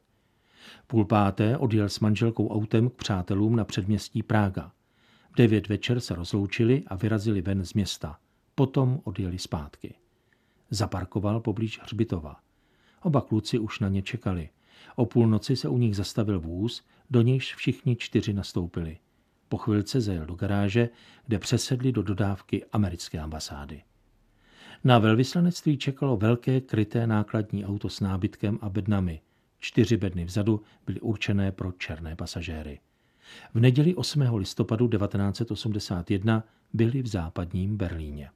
Půl páté odjel s manželkou autem k přátelům na předměstí Prága. V devět večer se rozloučili a vyrazili ven z města. Potom odjeli zpátky. Zaparkoval poblíž hřbitova. Oba kluci už na ně čekali. O půlnoci se u nich zastavil vůz, do nějž všichni čtyři nastoupili. Po chvilce zajel do garáže, kde přesedli do dodávky americké ambasády. Na velvyslanectví čekalo velké kryté nákladní auto s nábytkem a bednami. Čtyři bedny vzadu byly určené pro černé pasažéry. V neděli 8. listopadu 1981 byli v západním Berlíně.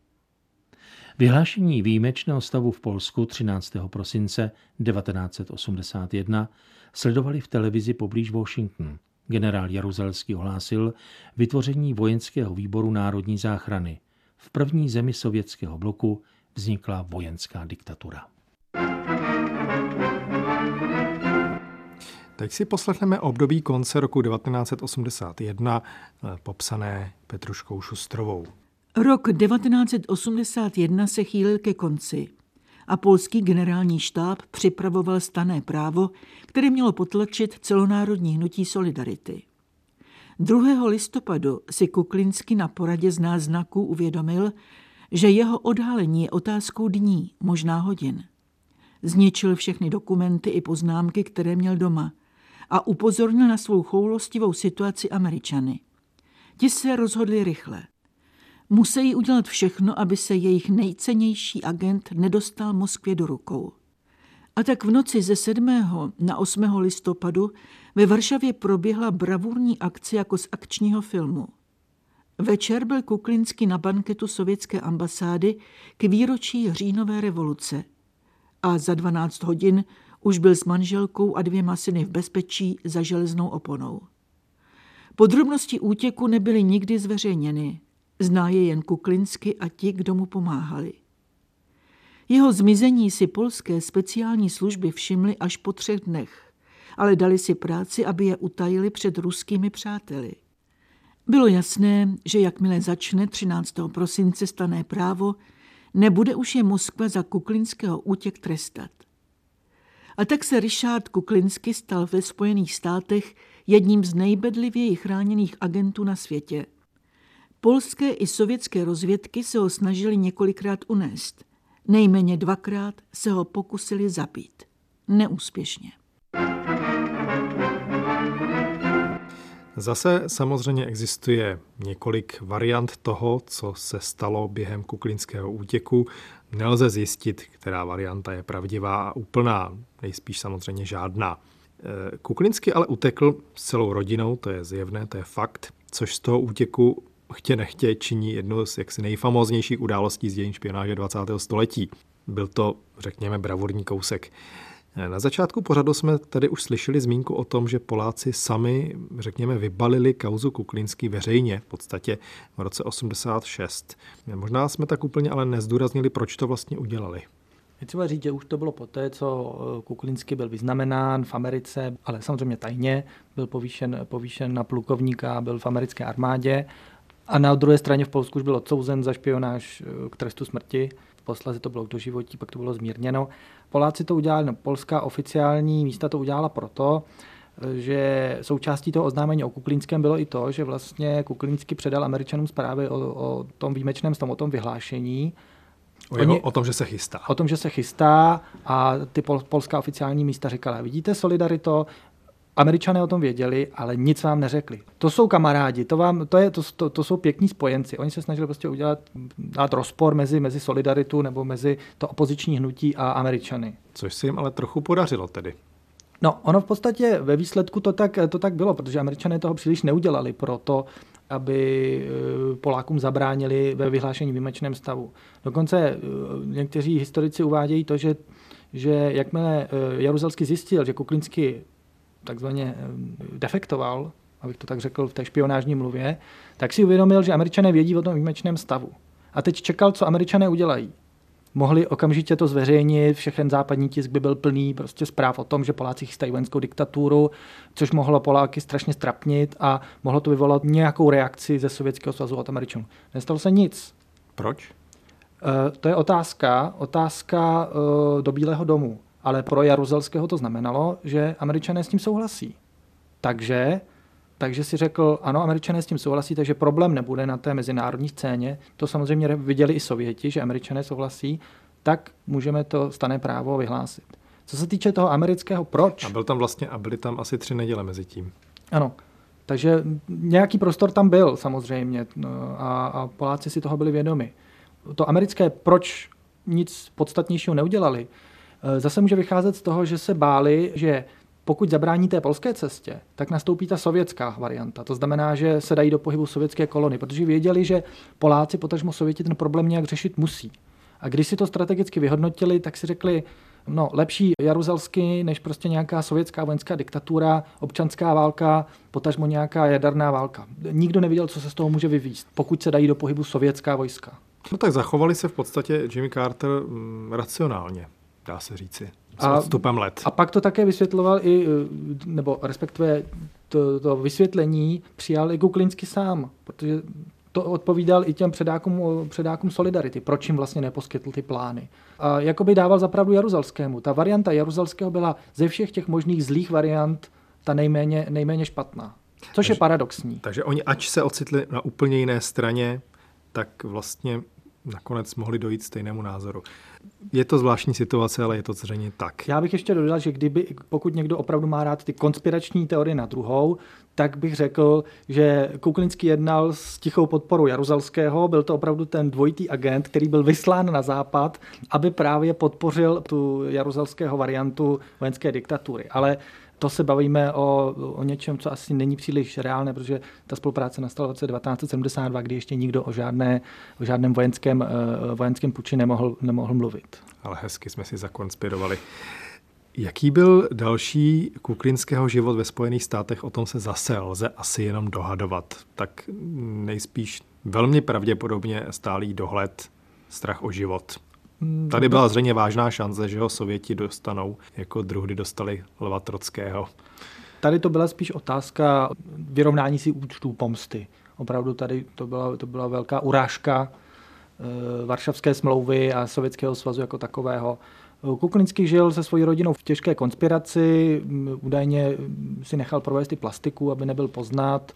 Vyhlášení výjimečného stavu v Polsku 13. prosince 1981 sledovali v televizi poblíž Washington. Generál Jaruzelský ohlásil vytvoření vojenského výboru národní záchrany v první zemi sovětského bloku vznikla vojenská diktatura. Teď si poslechneme období konce roku 1981, eh, popsané Petruškou Šustrovou. Rok 1981 se chýlil ke konci a polský generální štáb připravoval stané právo, které mělo potlačit celonárodní hnutí Solidarity. 2. listopadu si Kuklinsky na poradě z náznaků uvědomil, že jeho odhalení je otázkou dní, možná hodin. Zničil všechny dokumenty i poznámky, které měl doma a upozornil na svou choulostivou situaci Američany. Ti se rozhodli rychle. Musí udělat všechno, aby se jejich nejcennější agent nedostal Moskvě do rukou. A tak v noci ze 7. na 8. listopadu ve Varšavě proběhla bravurní akce jako z akčního filmu. Večer byl Kuklinsky na banketu sovětské ambasády k výročí říjnové revoluce a za 12 hodin už byl s manželkou a dvěma syny v bezpečí za železnou oponou. Podrobnosti útěku nebyly nikdy zveřejněny, zná je jen Kuklinsky a ti, kdo mu pomáhali. Jeho zmizení si polské speciální služby všimly až po třech dnech, ale dali si práci, aby je utajili před ruskými přáteli. Bylo jasné, že jakmile začne 13. prosince stané právo, nebude už je Moskva za kuklinského útěk trestat. A tak se Richard Kuklinsky stal ve Spojených státech jedním z nejbedlivěji chráněných agentů na světě. Polské i sovětské rozvědky se ho snažili několikrát unést. Nejméně dvakrát se ho pokusili zabít. Neúspěšně. Zase samozřejmě existuje několik variant toho, co se stalo během kuklinského útěku. Nelze zjistit, která varianta je pravdivá a úplná, nejspíš samozřejmě žádná. E, Kuklinsky ale utekl s celou rodinou, to je zjevné, to je fakt, což z toho útěku chtě nechtě činí jednu z jaksi nejfamóznějších událostí z dějin špionáže 20. století. Byl to, řekněme, bravurní kousek. Na začátku pořadu jsme tady už slyšeli zmínku o tom, že Poláci sami, řekněme, vybalili kauzu Kuklinský veřejně, v podstatě v roce 86. Možná jsme tak úplně ale nezdůraznili, proč to vlastně udělali. Je třeba říct, že už to bylo poté, co eh, Kuklinsky byl vyznamenán v Americe, ale samozřejmě tajně, byl povýšen, povýšen na plukovníka, byl v americké armádě a na druhé straně v Polsku už byl odsouzen za špionáž eh, k trestu smrti. Posledně to bylo k doživotí, pak to bylo zmírněno. Poláci to udělali, no, polská oficiální místa to udělala proto, že součástí toho oznámení o Kuklínském bylo i to, že vlastně Kuklínský předal Američanům zprávy o, o tom výjimečném stavu, o tom vyhlášení. O, jeho, Oni, o tom, že se chystá. O tom, že se chystá a ty pol, polská oficiální místa říkala, vidíte Solidarito, Američané o tom věděli, ale nic vám neřekli. To jsou kamarádi, to, vám, to, je, to, to, to jsou pěkní spojenci. Oni se snažili prostě udělat, dát rozpor mezi, mezi solidaritu nebo mezi to opoziční hnutí a Američany. Což se jim ale trochu podařilo tedy. No, ono v podstatě ve výsledku to tak, to tak bylo, protože Američané toho příliš neudělali pro to, aby eh, Polákům zabránili ve vyhlášení výjimečném stavu. Dokonce eh, někteří historici uvádějí to, že, že jakmile eh, Jaruzelský zjistil, že Kuklinsky takzvaně eh, defektoval, abych to tak řekl v té špionážní mluvě, tak si uvědomil, že američané vědí o tom výjimečném stavu. A teď čekal, co američané udělají. Mohli okamžitě to zveřejnit, všechen západní tisk by byl plný prostě zpráv o tom, že Poláci chystají vojenskou diktaturu, což mohlo Poláky strašně strapnit a mohlo to vyvolat nějakou reakci ze Sovětského svazu od Američanů. Nestalo se nic. Proč? Uh, to je otázka, otázka uh, do Bílého domu ale pro Jaruzelského to znamenalo, že američané s tím souhlasí. Takže, takže si řekl, ano, američané s tím souhlasí, takže problém nebude na té mezinárodní scéně. To samozřejmě viděli i Sověti, že američané souhlasí, tak můžeme to stané právo vyhlásit. Co se týče toho amerického proč... A byl tam vlastně, a byly tam asi tři neděle mezi tím. Ano, takže nějaký prostor tam byl samozřejmě no, a, a Poláci si toho byli vědomi. To americké proč nic podstatnějšího neudělali, zase může vycházet z toho, že se báli, že pokud zabrání té polské cestě, tak nastoupí ta sovětská varianta. To znamená, že se dají do pohybu sovětské kolony, protože věděli, že Poláci, potažmo Sověti, ten problém nějak řešit musí. A když si to strategicky vyhodnotili, tak si řekli, no lepší Jaruzelsky, než prostě nějaká sovětská vojenská diktatura, občanská válka, potažmo nějaká jaderná válka. Nikdo neviděl, co se z toho může vyvíst, pokud se dají do pohybu sovětská vojska. No tak zachovali se v podstatě Jimmy Carter mm, racionálně, dá se říci, s a, odstupem let. A pak to také vysvětloval i, nebo respektive to, to vysvětlení přijal i Kuklinsky sám, protože to odpovídal i těm předákům, předákům Solidarity, proč jim vlastně neposkytl ty plány. A jakoby dával zapravdu Jaruzalskému. Ta varianta Jaruzalského byla ze všech těch možných zlých variant ta nejméně, nejméně špatná. Což takže, je paradoxní. Takže oni, ač se ocitli na úplně jiné straně, tak vlastně nakonec mohli dojít stejnému názoru. Je to zvláštní situace, ale je to zřejmě tak. Já bych ještě dodal, že kdyby, pokud někdo opravdu má rád ty konspirační teorie na druhou, tak bych řekl, že Kuklinský jednal s tichou podporou Jaruzalského. Byl to opravdu ten dvojitý agent, který byl vyslán na západ, aby právě podpořil tu jaruzalského variantu vojenské diktatury. Ale to se bavíme o, o něčem, co asi není příliš reálné, protože ta spolupráce nastala v roce 1972, kdy ještě nikdo o, žádné, o žádném vojenském, uh, vojenském puči nemohl, nemohl mluvit. Ale hezky jsme si zakonspirovali. Jaký byl další kuklinského život ve Spojených státech, o tom se zase lze asi jenom dohadovat. Tak nejspíš velmi pravděpodobně stálý dohled, strach o život Tady byla zřejmě vážná šance, že ho Sověti dostanou, jako druhdy dostali Leva Trockého. Tady to byla spíš otázka vyrovnání si účtů pomsty. Opravdu tady to byla, to byla velká urážka e, Varšavské smlouvy a Sovětského svazu jako takového. Kuklinský žil se svojí rodinou v těžké konspiraci, údajně si nechal provést i plastiku, aby nebyl poznat.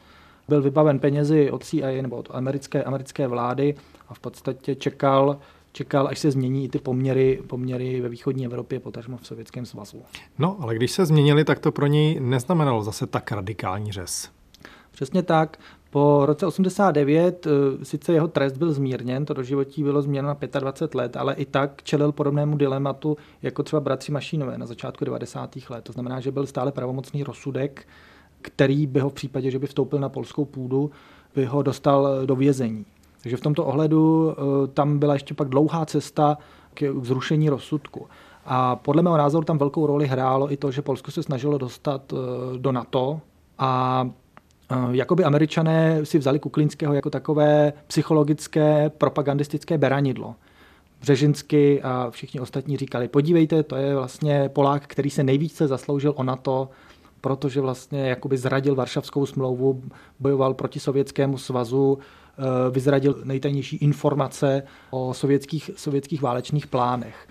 Byl vybaven penězi od CIA nebo od americké, americké vlády a v podstatě čekal, čekal, až se změní i ty poměry, poměry ve východní Evropě, potažmo v Sovětském svazu. No, ale když se změnili, tak to pro něj neznamenalo zase tak radikální řez. Přesně tak. Po roce 89 eh, sice jeho trest byl zmírněn, to doživotí bylo změněno na 25 let, ale i tak čelil podobnému dilematu jako třeba bratři Mašínové na začátku 90. let. To znamená, že byl stále pravomocný rozsudek, který by ho v případě, že by vstoupil na polskou půdu, by ho dostal do vězení. Takže v tomto ohledu eh, tam byla ještě pak dlouhá cesta k zrušení rozsudku. A podle mého názoru tam velkou roli hrálo i to, že Polsko se snažilo dostat eh, do NATO a eh, Jakoby američané si vzali Kuklinského jako takové psychologické, propagandistické beranidlo. Břežinsky a všichni ostatní říkali, podívejte, to je vlastně Polák, který se nejvíce zasloužil o NATO, protože vlastně jakoby zradil Varšavskou smlouvu, bojoval proti Sovětskému svazu, vyzradil nejtajnější informace o sovětských, sovětských válečných plánech.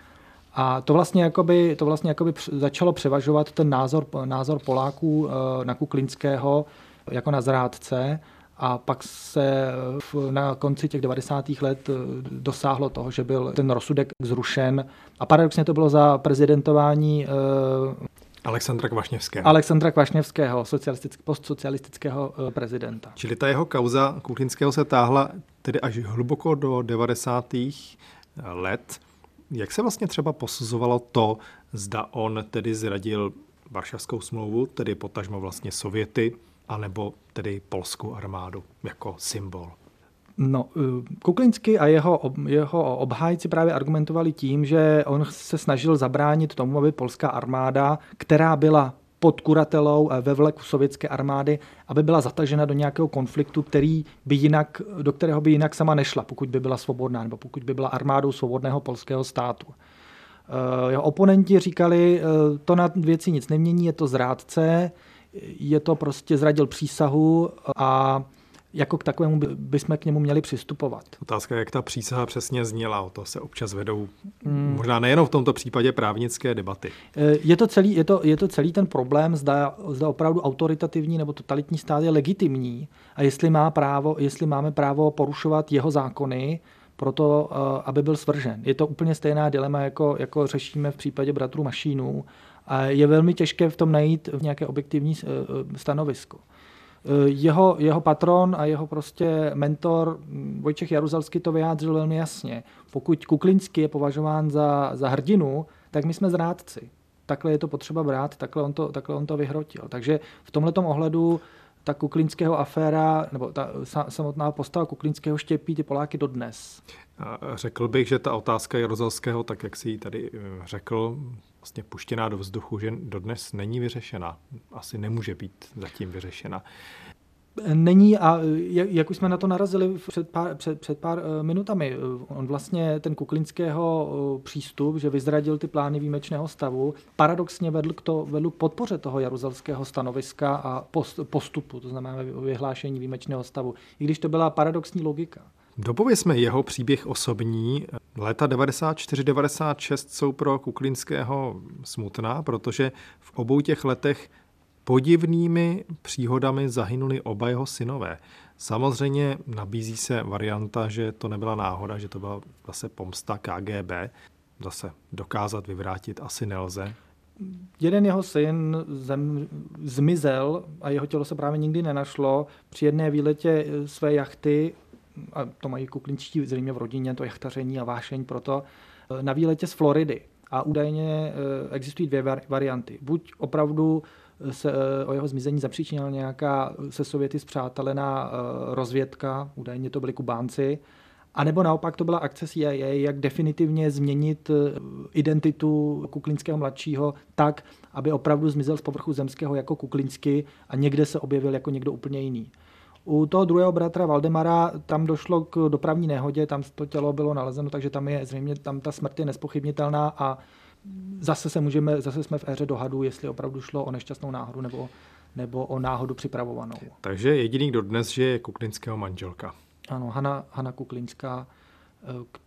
A to vlastně, jakoby, to vlastně jakoby začalo převažovat ten názor, názor Poláků eh, na Kuklinského jako na zrádce. A pak se na konci těch 90. let eh, dosáhlo toho, že byl ten rozsudek zrušen. A paradoxně to bylo za prezidentování Alexandra Kvašněvského. Alexandra Kvašněvského, socialistick, postsocialistického eh, prezidenta. Čili ta jeho kauza Kuchyňského se táhla tedy až hluboko do 90. let. Jak se vlastně třeba posuzovalo to, zda on tedy zradil Varšavskou smlouvu, tedy potažmo vlastně Sověty, anebo tedy polskou armádu jako symbol? No, eh, Kuklinsky a jeho, jeho obhájci právě argumentovali tím, že on se snažil zabránit tomu, aby polská armáda, která byla pod kuratelou ve vleku sovětské armády, aby byla zatažena do nějakého konfliktu, který by jinak, do kterého by jinak sama nešla, pokud by byla svobodná, nebo pokud by byla armádou svobodného polského státu. Eh, jeho oponenti říkali, eh, to na věci nic nemění, je to zrádce, je to prostě zradil přísahu a jako k takovému by, bychom k němu měli přistupovat. Otázka jak ta přísaha přesně zněla. O to se občas vedou hmm. možná nejenom v tomto případě právnické debaty. Eh, je to celý, je to, je to celý ten problém, zda, zda opravdu autoritativní nebo totalitní stát je legitimní a jestli, má právo, jestli máme právo porušovat jeho zákony, proto, eh, aby byl svržen. Je to úplně stejná dilema, jako, jako řešíme v případě bratrů Mašínů. A je velmi těžké v tom najít nějaké objektivní eh, stanovisko. Eh, jeho, jeho patron a jeho prostě mentor hm, Vojčech Jaruzalský to vyjádřil velmi jasně. Pokud Kuklinský je považován za, za hrdinu, tak my jsme zrádci. Takhle je to potřeba brát, takhle on to, takhle on to vyhrotil. Takže v tomhle ohledu ta Kuklinského aféra, nebo ta samotná postava Kuklinského štěpí ty Poláky dodnes. Řekl bych, že ta otázka Jarozalského, tak jak si ji tady eh, řekl, vlastně puštěná do vzduchu, že dodnes není vyřešena. Asi nemůže být zatím vyřešena. Není a jak už jsme na to narazili před pár, před, před pár eh, minutami, on vlastně ten Kuklinského eh, přístup, že vyzradil ty plány výjimečného stavu, paradoxně vedl k, to, vedl k podpoře toho jaruzelského stanoviska a postupu, to znamená vyhlášení výjimečného stavu, i když to byla paradoxní logika. Dopovězme jeho příběh osobní. Léta 94-96 jsou pro Kuklinského smutná, protože v obou těch letech podivnými příhodami zahynuli oba jeho synové. Samozřejmě nabízí se varianta, že to nebyla náhoda, že to byla zase pomsta KGB. Zase dokázat vyvrátit asi nelze. Jeden jeho syn zem, zmizel a jeho tělo se právě nikdy nenašlo. Při jedné výletě své jachty, a to mají kuklinčtí zřejmě v rodině, to jachtaření a vášeň proto, na výletě z Floridy. A údajně eh, existují dvě varianty. Buď opravdu se eh, o jeho zmizení zapříčinila nějaká se Sověty zpřátelená eh, rozvědka, údajně to byli Kubánci, a nebo naopak to byla akce CIA, jak definitivně změnit eh, identitu Kuklinského mladšího tak, aby opravdu zmizel z povrchu zemského jako Kuklinsky a někde se objevil jako někdo úplně jiný. U toho druhého bratra Valdemara tam došlo k dopravní nehodě, tam to tělo bylo nalezeno, takže tam je zřejmě tam ta smrt je nespochybnitelná a zase se můžeme, zase jsme v éře dohadu, jestli opravdu šlo o nešťastnou náhodu nebo, nebo o náhodu připravovanou. Takže jediný, kdo dnes žije, je Kuklinského manželka. Ano, Hana, Hana Kuklinská,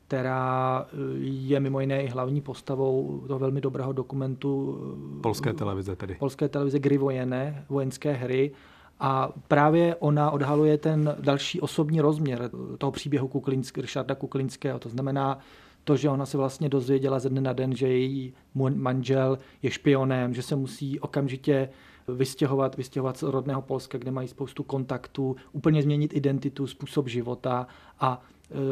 která je mimo jiné i hlavní postavou toho velmi dobrého dokumentu Polské televize tedy. Polské televize Gry vojené, vojenské hry. A právě ona odhaluje ten další osobní rozměr toho příběhu Kuklinsk, Richarda Kuklinského. To znamená, to, že ona se vlastně dozvěděla ze dne na den, že její manžel je špionem, že se musí okamžitě vystěhovat, vystěhovat z rodného Polska, kde mají spoustu kontaktů, úplně změnit identitu, způsob života a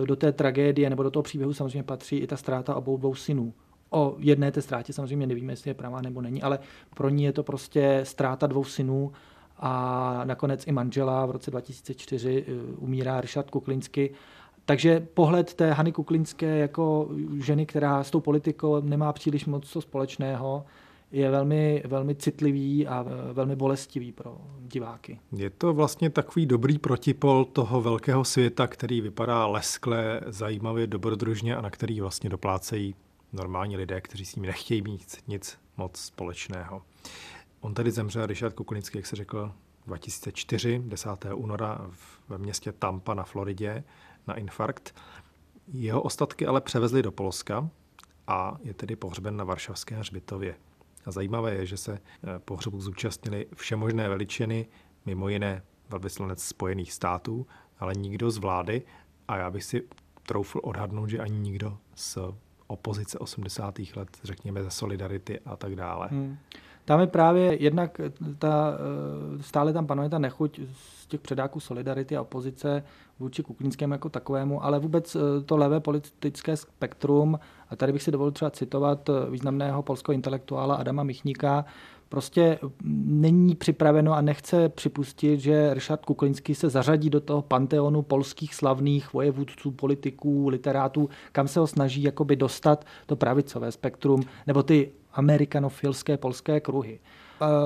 e, do té tragédie nebo do toho příběhu samozřejmě patří i ta ztráta obou dvou synů. O jedné té ztrátě samozřejmě nevíme, jestli je pravá nebo není, ale pro ní je to prostě ztráta dvou synů a nakonec i manžela v roce 2004 e, umírá Richard Kuklinsky takže pohled té Hany Kuklinské jako ženy, která s tou politikou nemá příliš moc co společného, je velmi, velmi citlivý a velmi bolestivý pro diváky. Je to vlastně takový dobrý protipol toho velkého světa, který vypadá leskle, zajímavě, dobrodružně a na který vlastně doplácejí normální lidé, kteří s ním nechtějí mít nic moc společného. On tady zemřel, Richard Kuklinský, jak se řekl, 2004, 10. února ve městě Tampa na Floridě na infarkt. Jeho ostatky ale převezli do Polska a je tedy pohřben na Varšavské hřbitově. A zajímavé je, že se eh, pohřebu zúčastnili všemožné veličiny, mimo jiné velvyslanec Spojených států, ale nikdo z vlády a já bych si troufl odhadnout, že ani nikdo z opozice 80. let, řekněme ze Solidarity a tak dále. Hmm. Tam je právě jednak ta, eh, stále tam panuje ta nechuť z těch předáků Solidarity a opozice vůči Kuklinskému jako takovému, ale vůbec eh, to levé politické spektrum, a tady bych si dovolil třeba citovat eh, významného polského intelektuála Adama Michníka, prostě není připraveno a nechce připustit, že Richard Kuklinský se zařadí do toho panteonu polských slavných vojevůdců, politiků, literátů, kam se ho snaží jakoby dostat to pravicové spektrum, nebo ty amerikanofilské polské kruhy.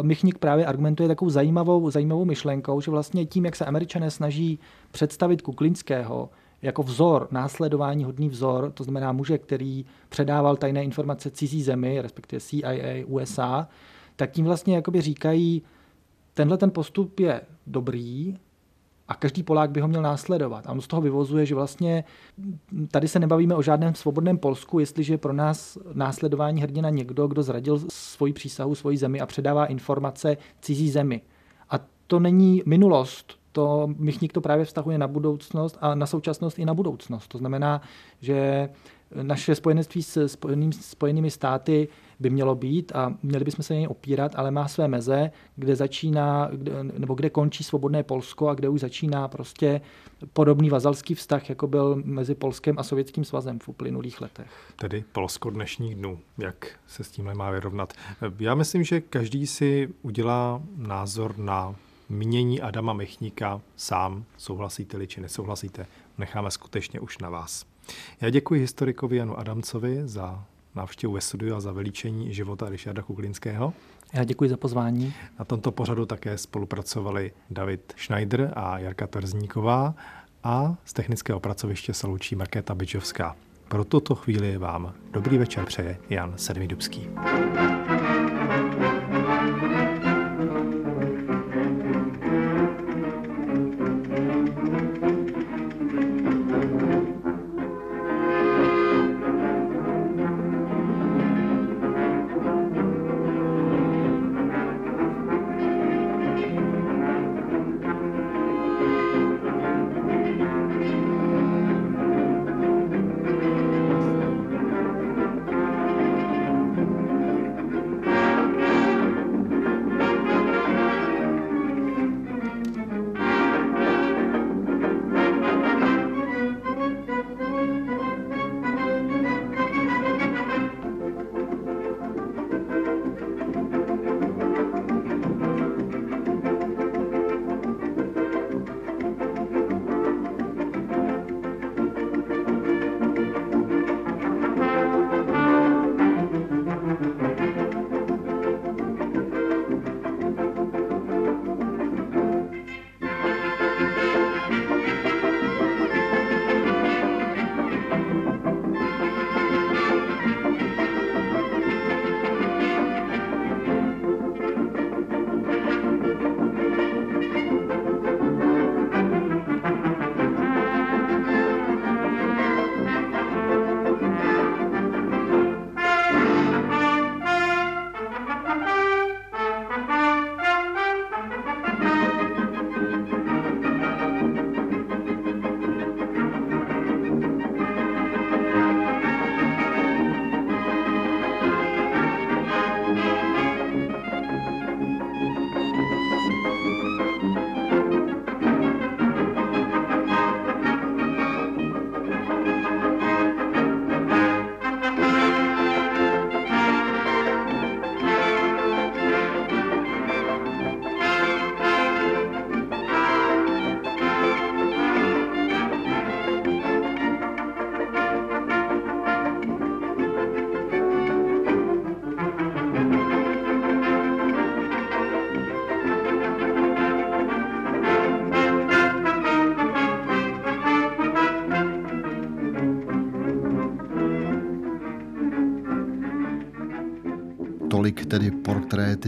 Michnik právě argumentuje takovou zajímavou, zajímavou myšlenkou, že vlastně tím, jak se američané snaží představit Kuklinského jako vzor, následování hodný vzor, to znamená muže, který předával tajné informace cizí zemi, respektive CIA, USA, tak tím vlastně jakoby říkají, tenhle ten postup je dobrý, a každý Polák by ho měl následovat. A on z toho vyvozuje, že vlastně tady se nebavíme o žádném svobodném Polsku, jestliže pro nás následování hrdina někdo, kdo zradil svoji přísahu, svoji zemi a předává informace cizí zemi. A to není minulost, to Michník to právě vztahuje na budoucnost a na současnost i na budoucnost. To znamená, že naše spojenectví s spojenými, spojenými státy by mělo být a měli bychom se něj opírat, ale má své meze, kde začíná, kde, nebo kde končí svobodné Polsko a kde už začíná prostě podobný vazalský vztah, jako byl mezi Polskem a Sovětským svazem v uplynulých letech. Tedy Polsko dnešních dnů, jak se s tímhle má vyrovnat. Já myslím, že každý si udělá názor na mění Adama Mechníka sám, souhlasíte-li či nesouhlasíte, necháme skutečně už na vás. Já děkuji historikovi Janu Adamcovi za návštěvu ve studiu a za veličení života Richarda Kuklinského. Já děkuji za pozvání. Na tomto pořadu také spolupracovali David Schneider a Jarka Trzníková a z technického pracoviště se loučí Markéta Byčovská. Pro tuto chvíli vám dobrý večer přeje Jan Sedmidubský.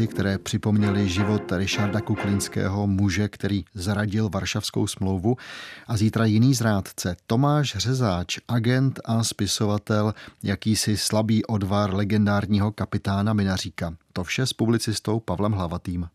Portréty, které připomněly život Richarda Kuklinského, muže, který zradil Varšavskou smlouvu. A zítra jiný zrádce, Tomáš Řezáč, agent a spisovatel, jakýsi slabý odvar legendárního kapitána Minaříka. To vše s publicistou Pavlem Hlavatým.